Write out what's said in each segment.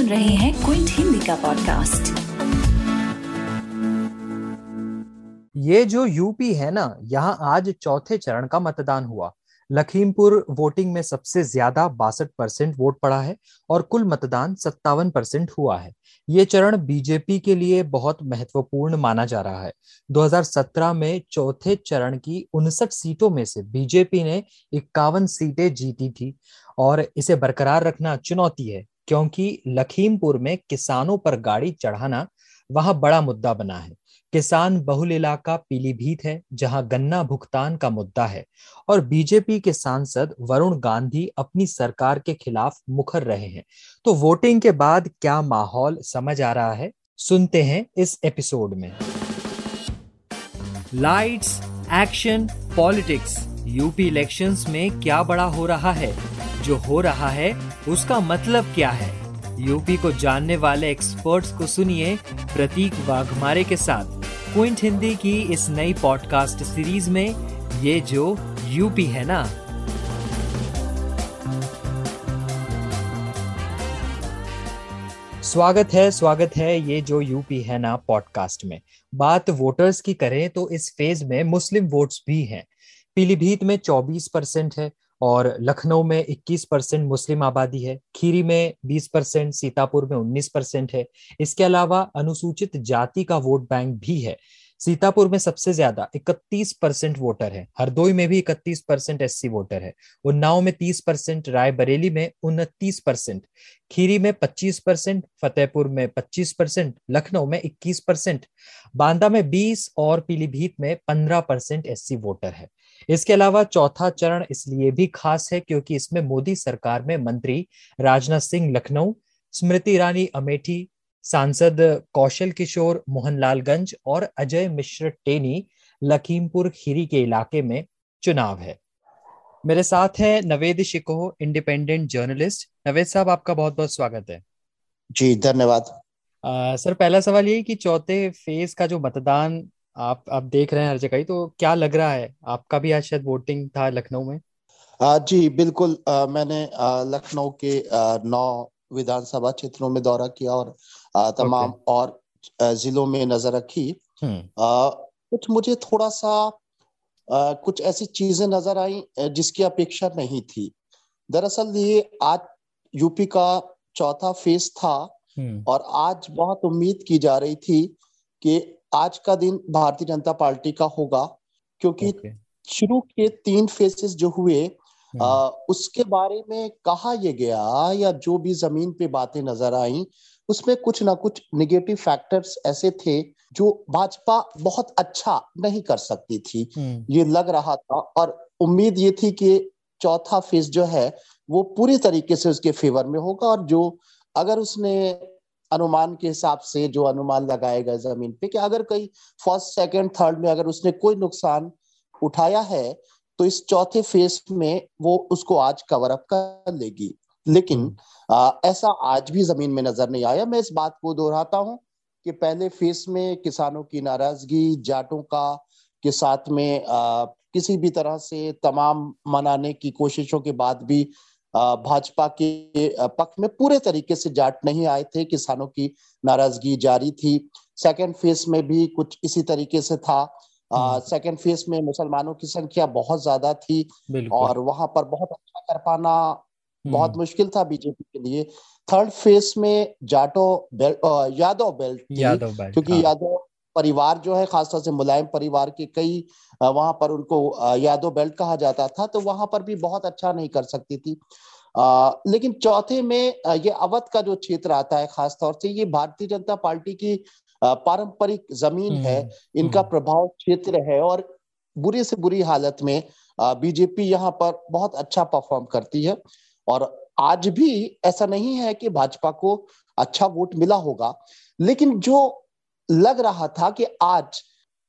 सुन रहे हैं क्विंट हिंदी का पॉडकास्ट ये जो यूपी है ना, यहाँ आज चौथे चरण का मतदान हुआ। लखीमपुर वोटिंग में सबसे ज़्यादा बासठ परसेंट वोट पड़ा है और कुल मतदान सत्तावन परसेंट हुआ है। ये चरण बीजेपी के लिए बहुत महत्वपूर्ण माना जा रहा है। 2017 में चौथे चरण की उनसठ सीटों में से बीजेपी ने इक्यावन सीटें जीती थी और इसे बरकरार रखना चुनौती है। क्योंकि लखीमपुर में किसानों पर गाड़ी चढ़ाना वहाँ बड़ा मुद्दा बना है। किसान बहुल इलाका पीलीभीत है, जहाँ गन्ना भुगतान का मुद्दा है, और बीजेपी के सांसद वरुण गांधी अपनी सरकार के खिलाफ मुखर रहे हैं। तो वोटिंग के बाद क्या माहौल समझ आ रहा है? सुनते हैं इस एपिसोड में। Lights action politics UP elections में क्या बड़ा हो रहा है? जो हो रहा है, उसका मतलब क्या है? यूपी को जानने वाले एक्सपर्ट्स को सुनिए प्रतीक वाघमारे के साथ। क्विंट हिंदी की इस नई पॉडकास्ट सीरीज़ में ये जो यूपी है ना? स्वागत है स्वागत है, ये जो यूपी है ना पॉडकास्ट में। बात वोटर्स की करें तो इस फ़ेज़ में मुस्लिम वोट्स भी हैं। पीलीभीत में 24 परसेंट है और लखनऊ में 21 परसेंट मुस्लिम आबादी है, खीरी में 20 परसेंट, सीतापुर में 19 परसेंट है। इसके अलावा अनुसूचित जाति का वोट बैंक भी है। सीतापुर में सबसे ज़्यादा 31 परसेंट वोटर है, हरदोई में भी 31 परसेंट एस वोटर है, उन्नाव में 30 परसेंट, रायबरेली में उनतीस परसेंट, खीरी में 25 परसेंट, फतेहपुर में 25 परसेंट, लखनऊ में 21 परसेंट, बांदा में 20 और पीलीभीत में 15 परसेंट एस वोटर है। इसके अलावा चौथा चरण इसलिए भी खास है क्योंकि इसमें मोदी सरकार में मंत्री राजनाथ सिंह लखनऊ स्मृति ईरानी अमेठी सांसद कौशल किशोर मोहनलालगंज और अजय मिश्र टेनी लखीमपुर खीरी के इलाके में चुनाव है। मेरे साथ है नवेद शिको इंडिपेंडेंट जर्नलिस्ट नवेद साहब आपका बहुत बहुत स्वागत है। जी धन्यवाद। सर पहला सवाल ये कि चौथे फ़ेज़ का जो मतदान आप आप देख रहे हैं हर जगह ही तो क्या लग रहा है आपका भी आज शायद वोटिंग था लखनऊ में आ, जी बिल्कुल आ, मैंने लखनऊ के आ, नौ विधानसभा क्षेत्रों में दौरा किया और आ, तमाम okay. और जिलों में नज़र रखी हम्म। कुछ मुझे थोड़ा सा आ, कुछ ऐसी चीज़ें नज़र आई जिसकी अपेक्षा नहीं थी दरअसल ये आज यूपी का चौथा फ़ेज़ था हम्म। और आज बहुत उम्मीद की जा रही थी कि आज का दिन भारतीय जनता पार्टी का होगा क्योंकि okay. शुरू के तीन फेसेस जो हुए आ, हम्म। उसके बारे में कहा यह गया या जो भी ज़मीन पे बातें नज़र आई उसमें कुछ ना कुछ निगेटिव फैक्टर्स ऐसे थे जो भाजपा बहुत अच्छा नहीं कर सकती थी हम्म। ये लग रहा था और उम्मीद ये थी कि चौथा फ़ेज़ जो है वो पूरी तरीके से उसके फेवर में होगा और जो अगर उसने अनुमान के हिसाब से जो अनुमान लगाएगा ज़मीन पे कि अगर कोई फ़र्स्ट सेकंड थर्ड में अगर उसने कोई नुकसान उठाया है तो इस चौथे फ़ेज़ में वो उसको आज कवर अप कर लेगी लेकिन हम्म। आ, ऐसा आज भी ज़मीन में नज़र नहीं आया मैं इस बात को दोहराता हूँ कि पहले फ़ेज़ में किसानों की नाराज़गी जाटों का के साथ में आ, किसी भी तरह से तमाम मनाने की कोशिशों के बाद भी भाजपा के पक्ष में पूरे तरीके से जाट नहीं आए थे किसानों की नाराज़गी जारी थी सेकेंड फ़ेज़ में भी कुछ इसी तरीके से था सेकेंड हम्म। फ़ेज़ में मुसलमानों की संख्या बहुत ज़्यादा थी और वहाँ पर बहुत अच्छा कर पाना बहुत हम्म। मुश्किल था बीजेपी के लिए थर्ड फ़ेज़ में जाटो belt Yadav belt Yadav belt क्योंकि हाँ। यादव परिवार जो है खासतौर से मुलायम परिवार के कई वहाँ पर उनको यादव बेल्ट कहा जाता था तो वहाँ पर भी बहुत अच्छा नहीं कर सकती थी आ, लेकिन चौथे में ये अवध का जो क्षेत्र आता है खासतौर से ये भारतीय जनता पार्टी की पारंपरिक ज़मीन है हम्म, इनका हम्म। प्रभाव क्षेत्र है और बुरी से बुरी हालत में बीजेपी यहाँ पर बहुत अच्छा परफॉर्म करती है और आज भी ऐसा नहीं है कि भाजपा को अच्छा वोट मिला होगा लेकिन जो लग रहा था कि आज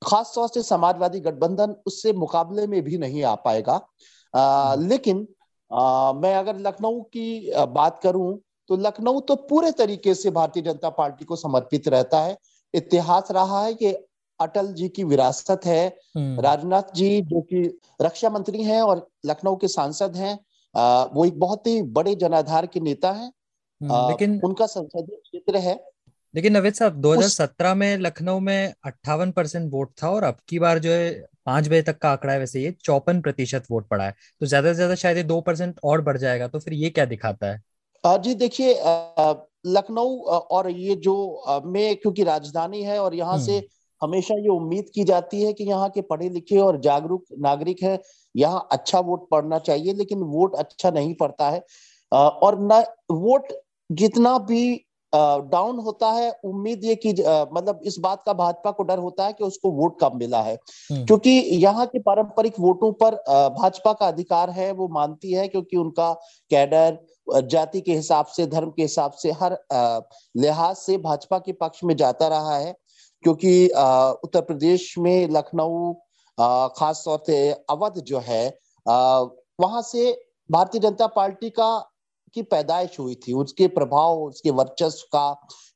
खास तौर से समाजवादी गठबंधन उससे मुकाबले में भी नहीं आ पाएगा। आ, हम्म। लेकिन आ, मैं अगर लखनऊ की बात करूँ तो लखनऊ तो पूरे तरीके से भारतीय जनता पार्टी को समर्पित रहता है। इतिहास रहा है कि अटल जी की विरासत है। हम्म। राजनाथ जी जो कि रक्षा मंत्री हैं और लखनऊ के सांसद हैं वो एक बहुत ही बड़े जनाधार के नेता हैं। हम्म, लेकिन उनका संसदीय क्षेत्र है। लेकिन नवेद साहब 2017 में लखनऊ में अट्ठावन परसेंट वोट था और अब की बार जो है पाँच बजे तक का आंकड़ा है वैसे ये चौपन प्रतिशत वोट पड़ा है। तो ज़्यादा से ज़्यादा शायद ये दो परसेंट और बढ़ जाएगा तो फिर ये क्या दिखाता है? जी देखिए लखनऊ और ये जो में क्योंकि राजधानी है और यहाँ से हम्म। हमेशा ये उम्मीद की जाती है कि यहाँ के पढ़े लिखे और जागरूक नागरिक हैं यहाँ अच्छा वोट पड़ना चाहिए लेकिन वोट अच्छा नहीं पड़ता है। और न वोट जितना भी डाउन होता है उम्मीद ये कि मतलब इस बात का भाजपा को डर होता है कि उसको वोट कम मिला है हम्म। क्योंकि यहाँ के पारंपरिक वोटों पर भाजपा का अधिकार है वो मानती है क्योंकि उनका कैडर जाति के हिसाब से धर्म के हिसाब से हर लिहाज से भाजपा के पक्ष में जाता रहा है क्योंकि उत्तर प्रदेश में लखनऊ खास तौर से अवध जो है वहाँ से भारतीय जनता पार्टी का की पैदाइश हुई थी उसके प्रभाव उसके वर्चस्व का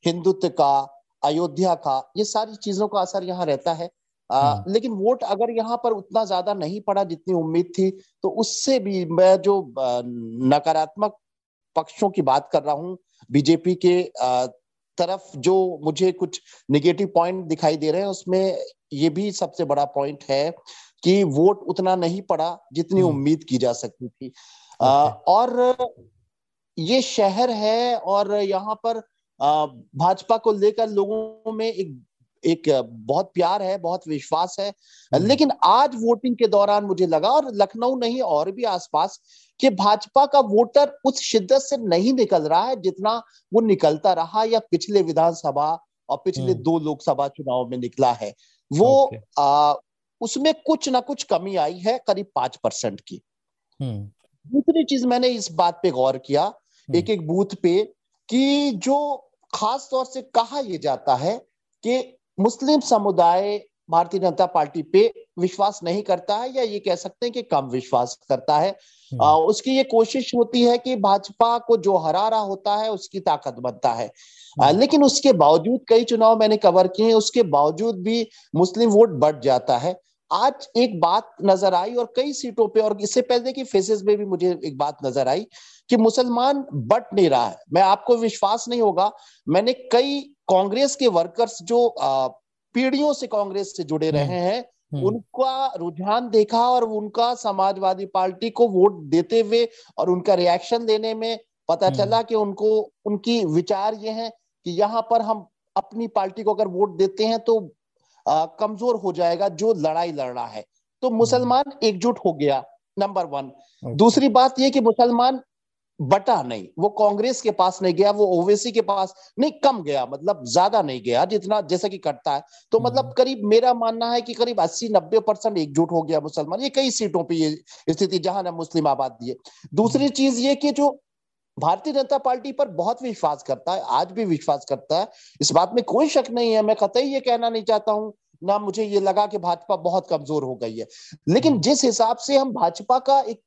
हिंदुत्व का अयोध्या का ये सारी चीज़ों का असर यहाँ रहता है आ, हम्म। लेकिन वोट अगर यहाँ पर उतना ज़्यादा नहीं पड़ा जितनी उम्मीद थी तो उससे भी मैं जो नकारात्मक पक्षों की बात कर रहा हूँ बीजेपी के आ, तरफ़ जो मुझे कुछ निगेटिव पॉइंट दिखाई दे रहे हैं उसमें ये भी सबसे बड़ा पॉइंट है कि वोट उतना नहीं पड़ा जितनी हम्म। उम्मीद की जा सकती थी आ, और ये शहर है और यहाँ पर भाजपा को लेकर लोगों में एक एक बहुत प्यार है बहुत विश्वास है हम्म। लेकिन आज वोटिंग के दौरान मुझे लगा और लखनऊ नहीं और भी आसपास कि भाजपा का वोटर उस शिद्दत से नहीं निकल रहा है जितना वो निकलता रहा या पिछले विधानसभा और पिछले हम्म। दो लोकसभा चुनाव में निकला है वो आ, उसमें कुछ ना कुछ कमी आई है करीब पाँच परसेंट की हम्म। दूसरी चीज़ मैंने इस बात पे गौर किया एक हम्म। एक बूथ पे कि जो खास तौर से कहा यह जाता है कि मुस्लिम समुदाय भारतीय जनता पार्टी पे विश्वास नहीं करता है या ये कह सकते हैं कि कम विश्वास करता है हम्म। आ, उसकी ये कोशिश होती है कि भाजपा को जो हरा रहा होता है उसकी ताकत बनता है आ, हम्म। लेकिन उसके बावजूद कई चुनाव मैंने कवर किए हैं उसके बावजूद भी मुस्लिम वोट बढ़ जाता है आज एक बात नज़र आई और कई सीटों पे और इससे पहले की फेसेस में भी मुझे एक बात नज़र आई कि मुसलमान बट नहीं रहा है मैं आपको विश्वास नहीं होगा मैंने कई कांग्रेस के वर्कर्स जो पीढ़ियों से कांग्रेस से जुड़े रहे हम्म, हैं हम्म। उनका रुझान देखा और उनका समाजवादी पार्टी को वोट देते हुए और उनका रिएक्शन देने में पता हम्म। चला कि उनको उनकी विचार ये है कि यहाँ पर हम अपनी पार्टी को अगर वोट देते हैं तो कमज़ोर हो जाएगा जो लड़ाई लड़ रहा है। तो मुसलमान एकजुट हो गया नंबर वन दूसरी बात यह कि मुसलमान बटा नहीं वो कांग्रेस के पास नहीं गया वो ओवेसी के पास नहीं कम गया मतलब ज़्यादा नहीं गया जितना जैसा कि कटता है। तो मतलब हम्म। करीब मेरा मानना है कि करीब 80 90 परसेंट एकजुट हो गया मुसलमान। ये कई सीटों पे ये स्थिति जहाँ ना मुस्लिम आबाद दिए दूसरी हम्म। चीज़ ये कि जो भारतीय जनता पार्टी पर बहुत विश्वास करता है आज भी विश्वास करता है। इस बात में कोई शक नहीं है मैं कतई ये कहना नहीं चाहता हूँ ना मुझे ये लगा कि भाजपा बहुत कमज़ोर हो गई है। लेकिन हम्म। जिस हिसाब से हम भाजपा का एक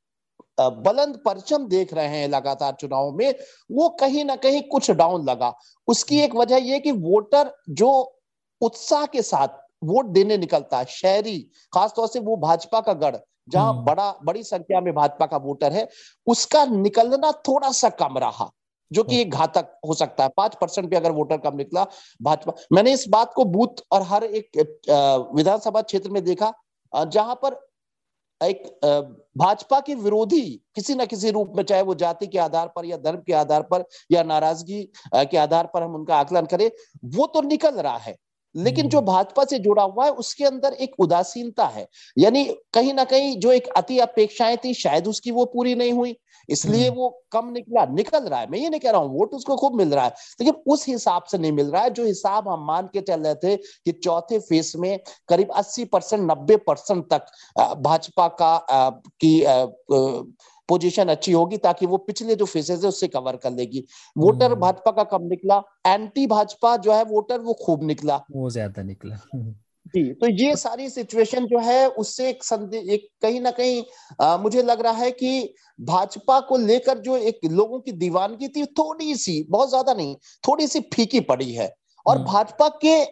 बुलंद परचम देख रहे हैं लगातार चुनाव में वो कहीं ना कहीं कुछ डाउन लगा। उसकी एक वजह यह कि वोटर जो उत्साह के साथ वोट देने निकलता है शहरी खासतौर से वो भाजपा का गढ़ जहाँ हम्म। बड़ा बड़ी संख्या में भाजपा का वोटर है उसका निकलना थोड़ा सा कम रहा जो कि एक घातक हो सकता है। पाँच परसेंट भी अगर वोटर कम निकला भाजपा मैंने इस बात को बूथ और हर एक विधानसभा क्षेत्र में देखा जहाँ पर एक भाजपा के विरोधी किसी न किसी रूप में चाहे वो जाति के आधार पर या धर्म के आधार पर या नाराज़गी के आधार पर हम उनका आकलन करें वो तो निकल रहा है। लेकिन जो हम्म। भाजपा से जुड़ा हुआ है उसके अंदर एक उदासीनता है यानी कहीं ना कहीं जो एक अति अपेक्षाएँ थी शायद उसकी वो पूरी नहीं हुई इसलिए हम्म। वो कम निकला निकल रहा है मैं ये नहीं कह रहा हूँ वोट उसको खूब मिल रहा है लेकिन उस हिसाब से नहीं मिल रहा है जो हिसाब हम मान के चल रहे थे कि चौथे फेस में करीब 80 परसेंट नब्बे परसेंट तक भाजपा का की पोजीशन अच्छी होगी ताकि वो पिछले जो फेसेस है उससे कवर कर लेगी वोटर हम्म। भाजपा का कम निकला एंटी भाजपा जो है वोटर वो खूब निकला वो ज़्यादा निकला। जी तो ये सारी सिचुएशन जो है उससे एक संदेश एक कहीं ना कहीं आ, मुझे लग रहा है कि भाजपा को लेकर जो एक लोगों की दीवानगी थी थोड़ी सी बहुत ज़्यादा नहीं थोड़ी सी फीकी पड़ी है और हम्म। भाजपा के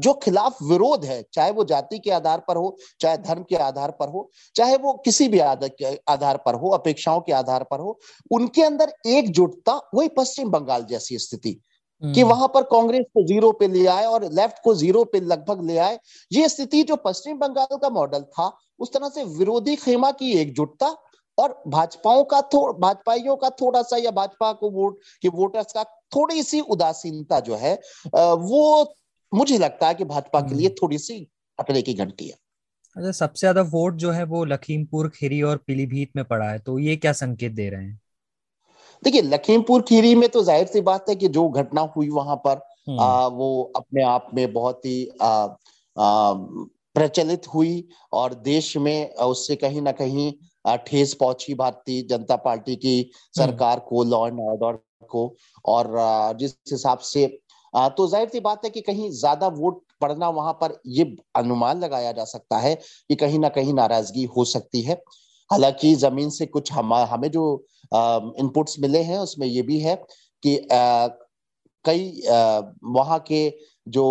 जो खिलाफ विरोध है चाहे वो जाति के आधार पर हो चाहे धर्म के आधार पर हो चाहे वो किसी भी आधार पर हो अपेक्षाओं के आधार पर हो उनके अंदर एकजुटता वही पश्चिम बंगाल जैसी स्थिति कि हम्म। वहाँ पर कांग्रेस को ज़ीरो पे ले आए और लेफ़्ट को ज़ीरो पे लगभग ले आए ये स्थिति जो पश्चिम बंगाल का मॉडल था उस तरह से विरोधी खेमा की एकजुटता और भाजपाओं का थोड़ा भाजपाइयों का थोड़ा सा या भाजपा को वोट के वोटर्स का थोड़ी सी उदासीनता जो है वो मुझे लगता है कि भाजपा के लिए हम्म। थोड़ी सी खतरे की घंटी है अच्छा सबसे ज़्यादा वोट जो है वो लखीमपुर खीरी और पीलीभीत में पड़ा है तो ये क्या संकेत दे रहे हैं देखिए लखीमपुर खीरी में तो ज़ाहिर सी बात है कि जो घटना हुई वहाँ पर हम्म। आ, वो अपने आप में बहुत ही आ, आ, प्रचलित हुई और देश में उससे कहीं ना कहीं ठेस पहुँची भारतीय जनता पार्टी की हम्म। सरकार को लॉ एंड ऑर्डर को और जिस हिसाब से तो ज़ाहिर सी बात है कि कहीं ज़्यादा वोट पड़ना वहाँ पर ये अनुमान लगाया जा सकता है कि कहीं ना कहीं नाराज़गी हो सकती है हालाँकि ज़मीन से कुछ हम हमें जो इनपुट्स मिले हैं उसमें ये भी है कि कई वहाँ के जो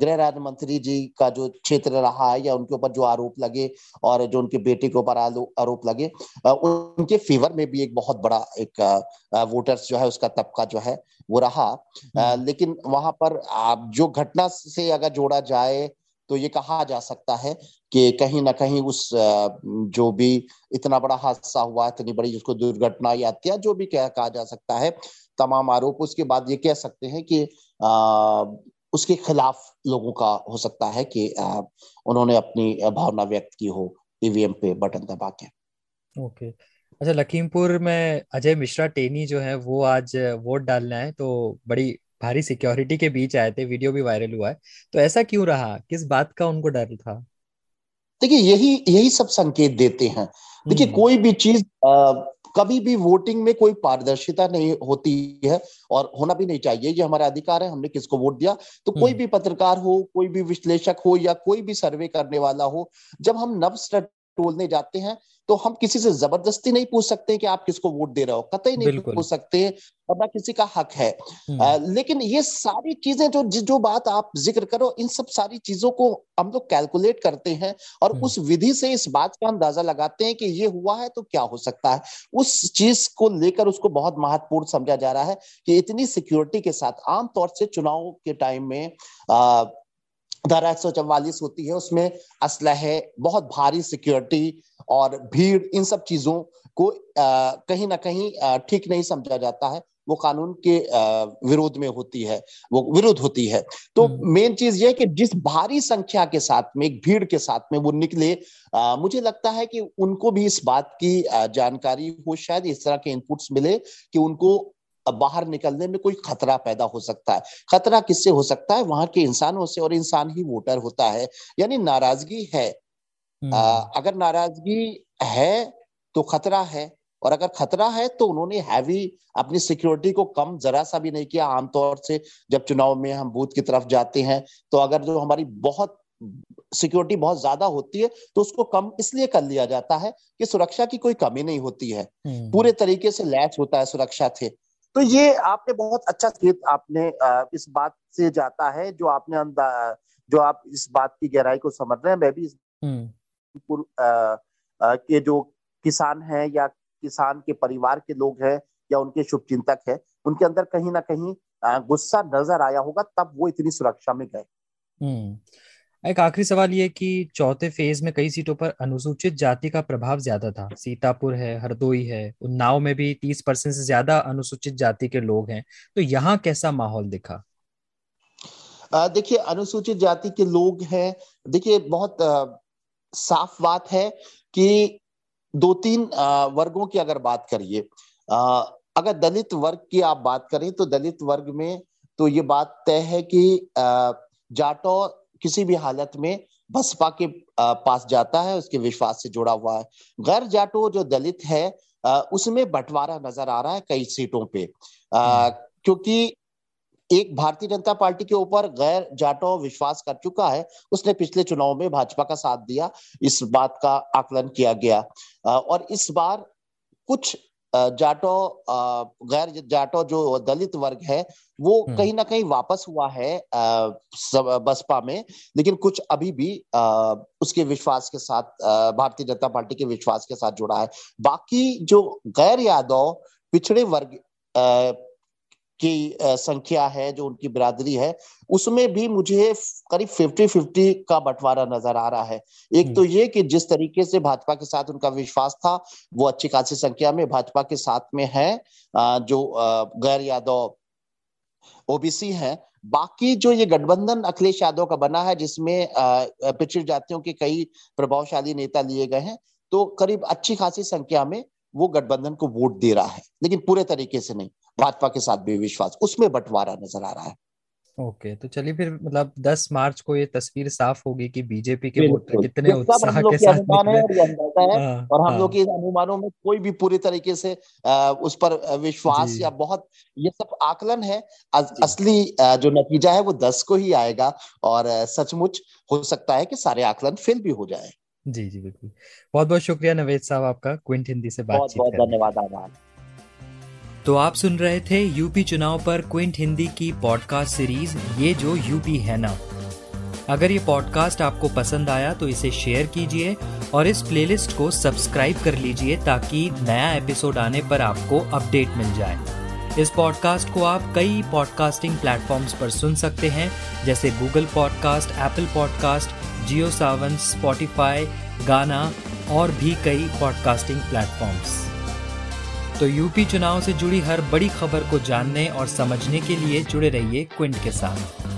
गृह राज्य मंत्री जी का जो क्षेत्र रहा है या उनके ऊपर जो आरोप लगे और जो उनके बेटे के ऊपर आरोप लगे उनके फेवर में भी एक बहुत बड़ा एक वोटर्स जो है उसका तबका जो है वो रहा हम्म। लेकिन वहाँ पर जो घटना से अगर जोड़ा जाए तो ये कहा जा सकता है कि कहीं ना कहीं उस जो भी इतना बड़ा हादसा हुआ इतनी बड़ी जिसको दुर्घटना या हत्या जो भी कहा जा सकता है तमाम आरोप उसके बाद ये कह सकते हैं कि आ, उसके खिलाफ लोगों का हो सकता है कि आ, उन्होंने अपनी भावना व्यक्त की हो ईवीएम पे बटन दबा के। ओके। अच्छा लखीमपुर में अजय मिश्रा टेनी जो है वो आज वोट डालना है तो बड़ी भारी सिक्योरिटी के बीच आए थे वीडियो भी वायरल हुआ है। तो ऐसा क्यों रहा? किस बात का उनको डर था? देखिए यही यही सब संकेत देते हैं। देखिए हम्म। कोई भी चीज़ कभी भी वोटिंग में कोई पारदर्शिता नहीं होती है और होना भी नहीं चाहिए ये हमारा अधिकार है हमने किसको वोट दिया तो कोई हम्म। भी पत्रकार हो कोई भी विश्लेषक हो या कोई भी सर्वे करने वाला हो जब हम नव टोलने जाते हैं तो हम किसी से ज़बरदस्ती नहीं पूछ सकते कि आप किसको वोट दे रहे हो कतई नहीं पूछ सकते और ना किसी का हक है हम्म। आ, लेकिन ये सारी चीज़ें जो जो बात आप ज़िक्र करो इन सब सारी चीज़ों को हम लोग कैलकुलेट करते हैं और हम्म। उस विधि से इस बात का अंदाज़ा लगाते हैं कि ये हुआ है तो क्या हो सकता है उस चीज़ को लेकर उसको बहुत महत्वपूर्ण समझा जा रहा है कि इतनी सिक्योरिटी के साथ आमतौर से चुनाव के टाइम में आ, धारा एक सौ चौवालीस होती है उसमें असलहे बहुत भारी सिक्योरिटी और भीड़ इन सब चीज़ों को आ, कहीं ना कहीं ठीक नहीं समझा जाता है वो कानून के विरोध में होती है वो विरोध होती है तो मेन हम्म। चीज़ ये कि जिस भारी संख्या के साथ में एक भीड़ के साथ में वो निकले आ, मुझे लगता है कि उनको भी इस बात की जानकारी हो शायद इस तरह के इनपुट्स मिले कि उनको बाहर निकलने में कोई खतरा पैदा हो सकता है। खतरा किससे हो सकता है? वहाँ के इंसानों से और इंसान ही वोटर होता है। यानी नाराज़गी है। आ, हम्म। अगर नाराज़गी है तो खतरा है। और अगर खतरा है तो उन्होंने हैवी अपनी सिक्योरिटी को कम जरा सा भी नहीं किया। आमतौर से जब चुनाव में हम बूथ की तरफ़ जाते हैं तो अगर जो हमारी बहुत सिक्योरिटी बहुत ज़्यादा होती है तो उसको कम इसलिए कर लिया जाता है कि सुरक्षा की कोई कमी नहीं होती है। हम्म। पूरे तरीके से लैच होता है सुरक्षा थे तो ये आपने बहुत अच्छा खेत आपने इस बात से जाता है जो आपने जो आप इस बात की गहराई को समझ रहे हैं मैं भी इस हम्म। के जो किसान हैं या किसान के परिवार के लोग हैं या उनके शुभ चिंतक है उनके अंदर कहीं ना कहीं गुस्सा नज़र आया होगा तब वो इतनी सुरक्षा में गए हम्म। एक आखिरी सवाल ये कि चौथे फ़ेज़ में कई सीटों पर अनुसूचित जाति का प्रभाव ज़्यादा था। सीतापुर है हरदोई है उन्नाव में भी तीस परसेंट से ज़्यादा अनुसूचित जाति के लोग हैं। तो यहाँ कैसा माहौल दिखा? देखिए अनुसूचित जाति के लोग हैं। देखिए बहुत आ, साफ़ बात है कि दो तीन वर्गों की अगर बात करिए अगर दलित वर्ग की आप बात करें तो दलित वर्ग में तो ये बात तय है कि जाटो किसी भी हालत में बसपा के पास जाता है उसके विश्वास से जुड़ा हुआ है। गैर जाटो जो दलित है उसमें बंटवारा नज़र आ रहा है कई सीटों पे। हम्म। क्योंकि एक भारतीय जनता पार्टी के ऊपर गैर जाटो विश्वास कर चुका है उसने पिछले चुनाव में भाजपा का साथ दिया इस बात का आकलन किया गया। और इस बार कुछ जाटो गैर जाटो जो दलित वर्ग है वो हम्म। कहीं ना कहीं वापस हुआ है बसपा में लेकिन कुछ अभी भी उसके विश्वास के साथ भारतीय जनता पार्टी के विश्वास के साथ जुड़ा है बाकी जो गैर यादव पिछड़े वर्ग की संख्या है जो उनकी बिरादरी है उसमें भी मुझे करीब फिफ्टी फिफ्टी का बंटवारा नज़र आ रहा है एक तो हम्म। ये कि जिस तरीके से भाजपा के साथ उनका विश्वास था वो अच्छी खासी संख्या में भाजपा के साथ में है जो गैर यादव ओबीसी है बाकी जो ये गठबंधन अखिलेश यादव का बना है जिसमें पिछड़ी जातियों के कई प्रभावशाली नेता लिए गए हैं तो करीब अच्छी खासी संख्या में वो गठबंधन को वोट दे रहा है लेकिन पूरे तरीके से नहीं। भाजपा के साथ भी विश्वास उसमें बंटवारा नज़र आ रहा है। ओके okay, तो चलिए फिर मतलब 10 मार्च को ये तस्वीर साफ़ होगी कि बीजेपी के वोट कितने उत्साह के साथ निकले। है हाँ, और हम हाँ। लोग के अनुमानों में कोई भी पूरी तरीके से उस पर विश्वास या बहुत ये सब आकलन है। असली जो नतीजा है वो दस को ही आएगा और सचमुच हो सकता है कि सारे आकलन फेल भी हो जाए। जी जी बिल्कुल। बहुत बहुत शुक्रिया नवेद साहब आपका क्विंट हिंदी से बातचीत बहुत बहुत धन्यवाद आभार तो आप सुन रहे थे यूपी चुनाव पर क्विंट हिंदी की पॉडकास्ट सीरीज़ ये जो यूपी है ना। अगर ये पॉडकास्ट आपको पसंद आया तो इसे शेयर कीजिए और इस प्लेलिस्ट को सब्सक्राइब कर लीजिए ताकि नया एपिसोड आने पर आपको अपडेट मिल जाए। इस पॉडकास्ट को आप कई पॉडकास्टिंग प्लेटफॉर्म्स पर सुन सकते हैं जैसे Google podcast Apple podcast Jio Saavn Spotify Gaana और भी कई पॉडकास्टिंग प्लेटफॉर्म्स तो यूपी चुनाव से जुड़ी हर बड़ी खबर को जानने और समझने के लिए जुड़े रहिए क्विंट के साथ।